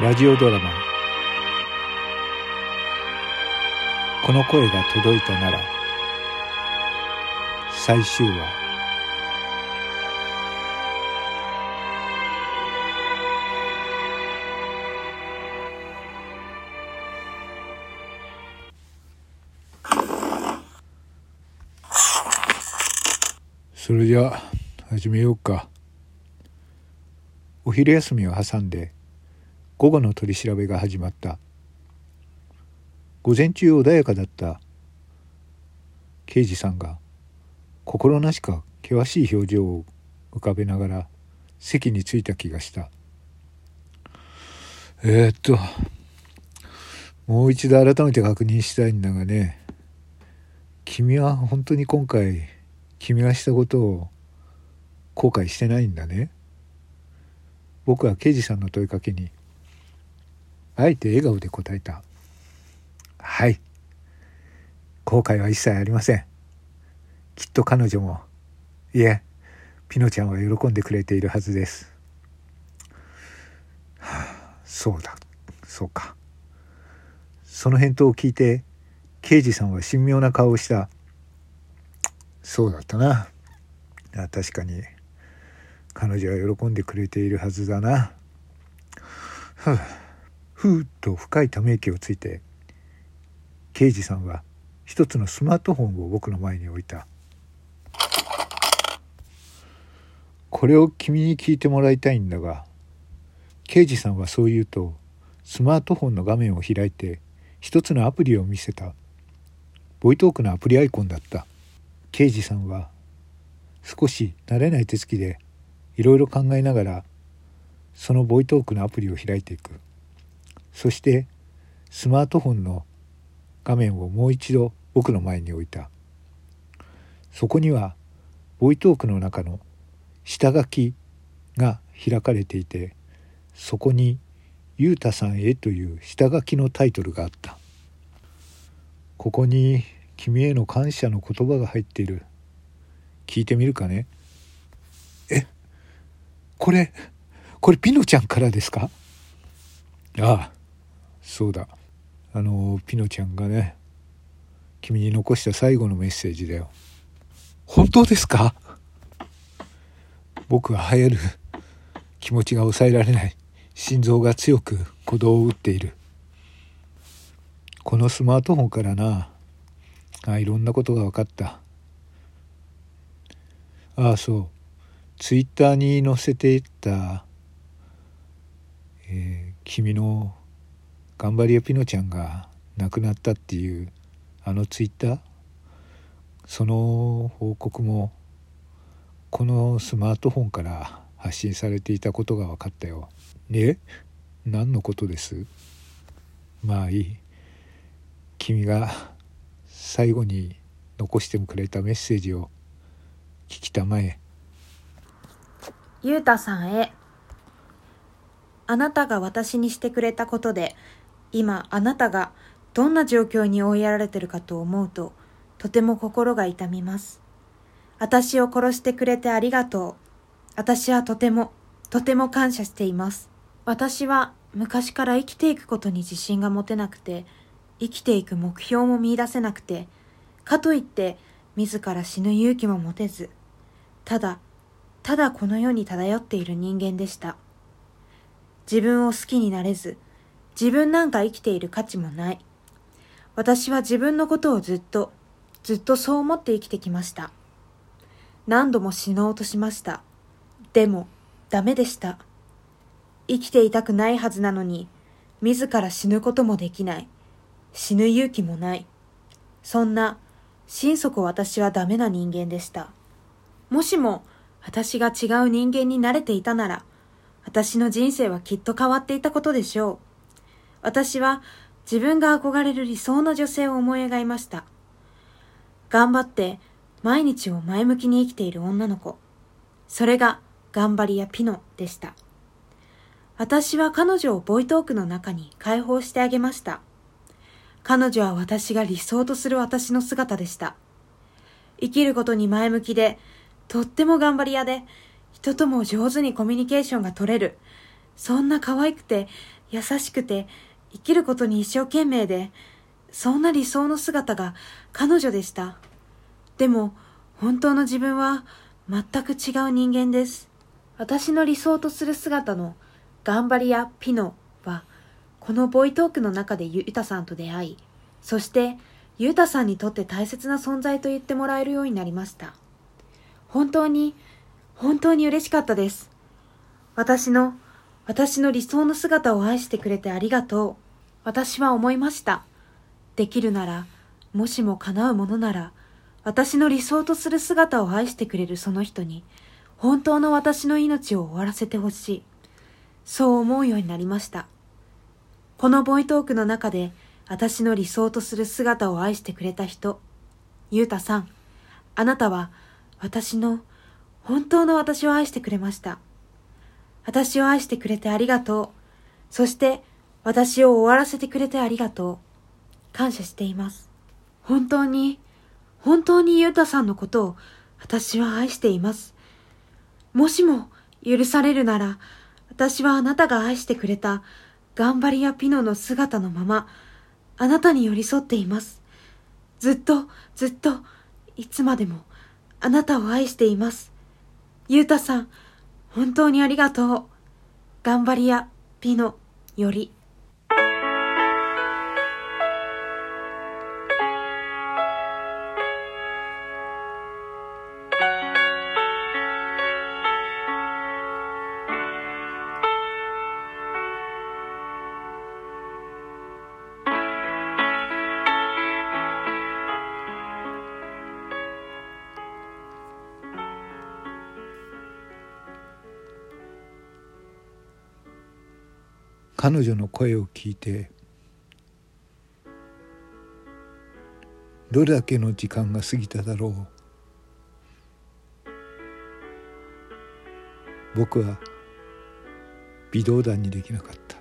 ラジオドラマ。この声が届いたなら最終話。それじゃ始めようか。お昼休みを挟んで午後の取り調べが始まった。午前中穏やかだった。刑事さんが心なしか険しい表情を浮かべながら席に着いた気がした。えー、っともう一度改めて確認したいんだがね。君は本当に今回君がしたことを後悔してないんだね。僕は刑事さんの問いかけにあえて笑顔で答えた。はい。後悔は一切ありません。きっと彼女もいえピノちゃんは喜んでくれているはずです、はあ、そうだ。そうか。その返答を聞いて刑事さんは神妙な顔をした。そうだったな。確かに。彼女は喜んでくれているはずだな。ふう。ふうと深いため息をついて刑事さんは一つのスマートフォンを僕の前に置いた。これを君に聞いてもらいたいんだが刑事さんはそう言うとスマートフォンの画面を開いて一つのアプリを見せた。ボイトークのアプリアイコンだった。刑事さんは少し慣れない手つきでいろいろ考えながらそのボイトークのアプリを開いていく。そしてスマートフォンの画面をもう一度僕の前に置いた。そこにはボイトークの中の下書きが開かれていてそこに「ゆうたさんへ」という下書きのタイトルがあった。ここに君への感謝の言葉が入っている。聞いてみるかね。え？これこれピノちゃんからですか？ああ。そうだ。あのピノちゃんがね君に残した最後のメッセージだよ。本当ですか？僕は流行る気持ちが抑えられない心臓が強く鼓動を打っている。このスマートフォンからなあいろんなことが分かった。ああそう。ツイッターに載せていった、えー、君の頑張り屋ピノちゃんが亡くなったっていうあのツイッター？その報告もこのスマートフォンから発信されていたことが分かったよ。え？何のことです？まあいい。君が最後に残してくれたメッセージを聞きたまえ。ゆうたさんへ。あなたが私にしてくれたことで今あなたがどんな状況に追いやられてるかと思うととても心が痛みます。私を殺してくれてありがとう。私はとてもとても感謝しています。私は昔から生きていくことに自信が持てなくて生きていく目標も見出せなくて、かといって自ら死ぬ勇気も持てず、ただ、ただこの世に漂っている人間でした。自分を好きになれず、自分なんか生きている価値もない。私は自分のことをずっと、ずっとそう思って生きてきました。何度も死のうとしました。でも、ダメでした。生きていたくないはずなのに、自ら死ぬこともできない。死ぬ勇気もない。そんな、心底私はダメな人間でした。もしも、私が違う人間になれていたなら、私の人生はきっと変わっていたことでしょう。私は自分が憧れる理想の女性を思い描いました。頑張って毎日を前向きに生きている女の子。それが頑張りやピノでした。私は彼女をボイトークの中に解放してあげました。彼女は私が理想とする私の姿でした。生きることに前向きで、とっても頑張り屋で、人とも上手にコミュニケーションが取れる。そんな可愛くて、優しくて生きることに一生懸命でそんな理想の姿が彼女でした。でも本当の自分は全く違う人間です。私の理想とする姿の頑張りやピノはこのボイトークの中でユタさんと出会いそしてユタさんにとって大切な存在と言ってもらえるようになりました。本当に本当に嬉しかったです。私の私の理想の姿を愛してくれてありがとう。私は思いました。できるならもしも叶うものなら私の理想とする姿を愛してくれるその人に本当の私の命を終わらせてほしい。そう思うようになりました。このボイトークの中で私の理想とする姿を愛してくれた人ゆうたさんあなたは私の本当の私を愛してくれました。私を愛してくれてありがとう。そして私を終わらせてくれてありがとう。感謝しています。本当に本当にゆうたさんのことを私は愛しています。もしも許されるなら私はあなたが愛してくれた頑張りやピノの姿のままあなたに寄り添っています。ずっとずっといつまでもあなたを愛しています。ゆうたさん、本当にありがとう。頑張りやピノより。彼女の声を聞いてどれだけの時間が過ぎただろう。僕は微動だにできなかった。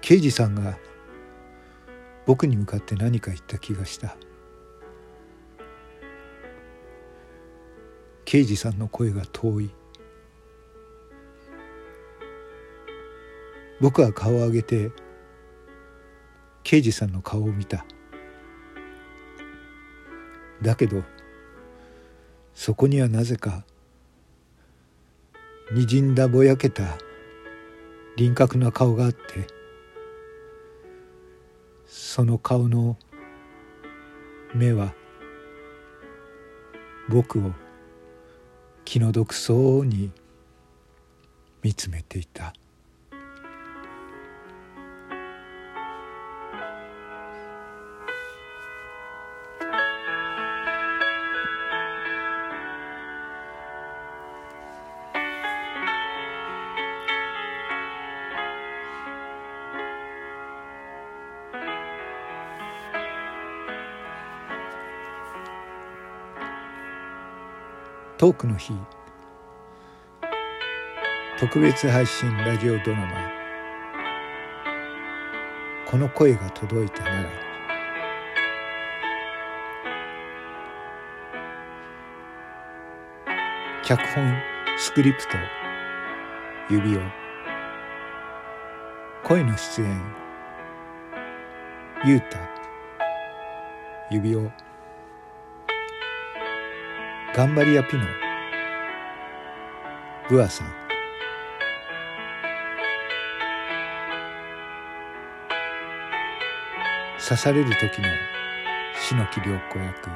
刑事さんが僕に向かって何か言った気がした。刑事さんの声が遠い。僕は顔を上げて刑事さんの顔を見ただけどそこにはなぜかにじんだぼやけた輪郭な顔があってその顔の目は僕を気の毒そうに見つめていた。トークの日。特別配信ラジオドラマ「この声が届いたなら」脚本スクリプト指輪。声の出演ゆうた。指輪。頑張り屋ピノ。ブアさん。刺される時の篠木涼子役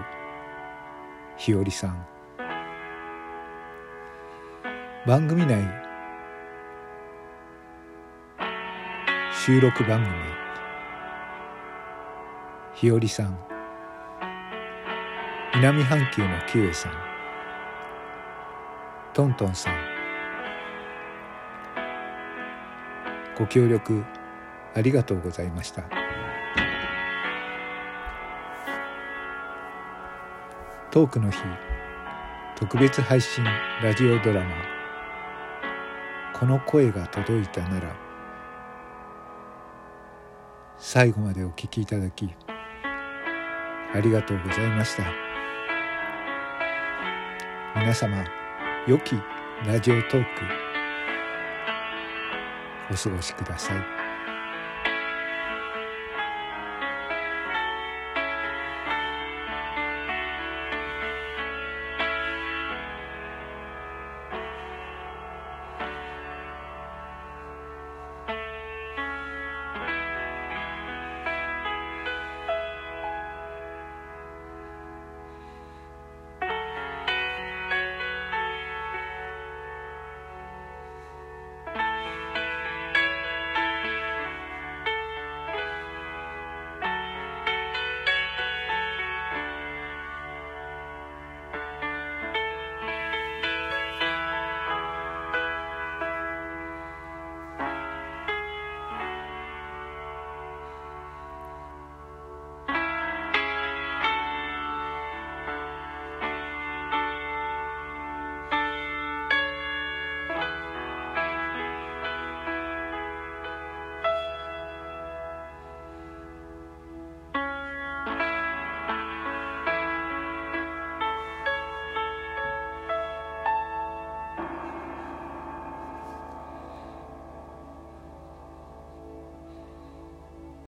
日和さん。番組内収録番組日和さん。南半球のキウエさん。トントンさん。ご協力ありがとうございました。トークの日特別配信ラジオドラマ「この声が届いたなら」最後までお聞きいただきありがとうございました。皆様良きラジオトークお過ごしください。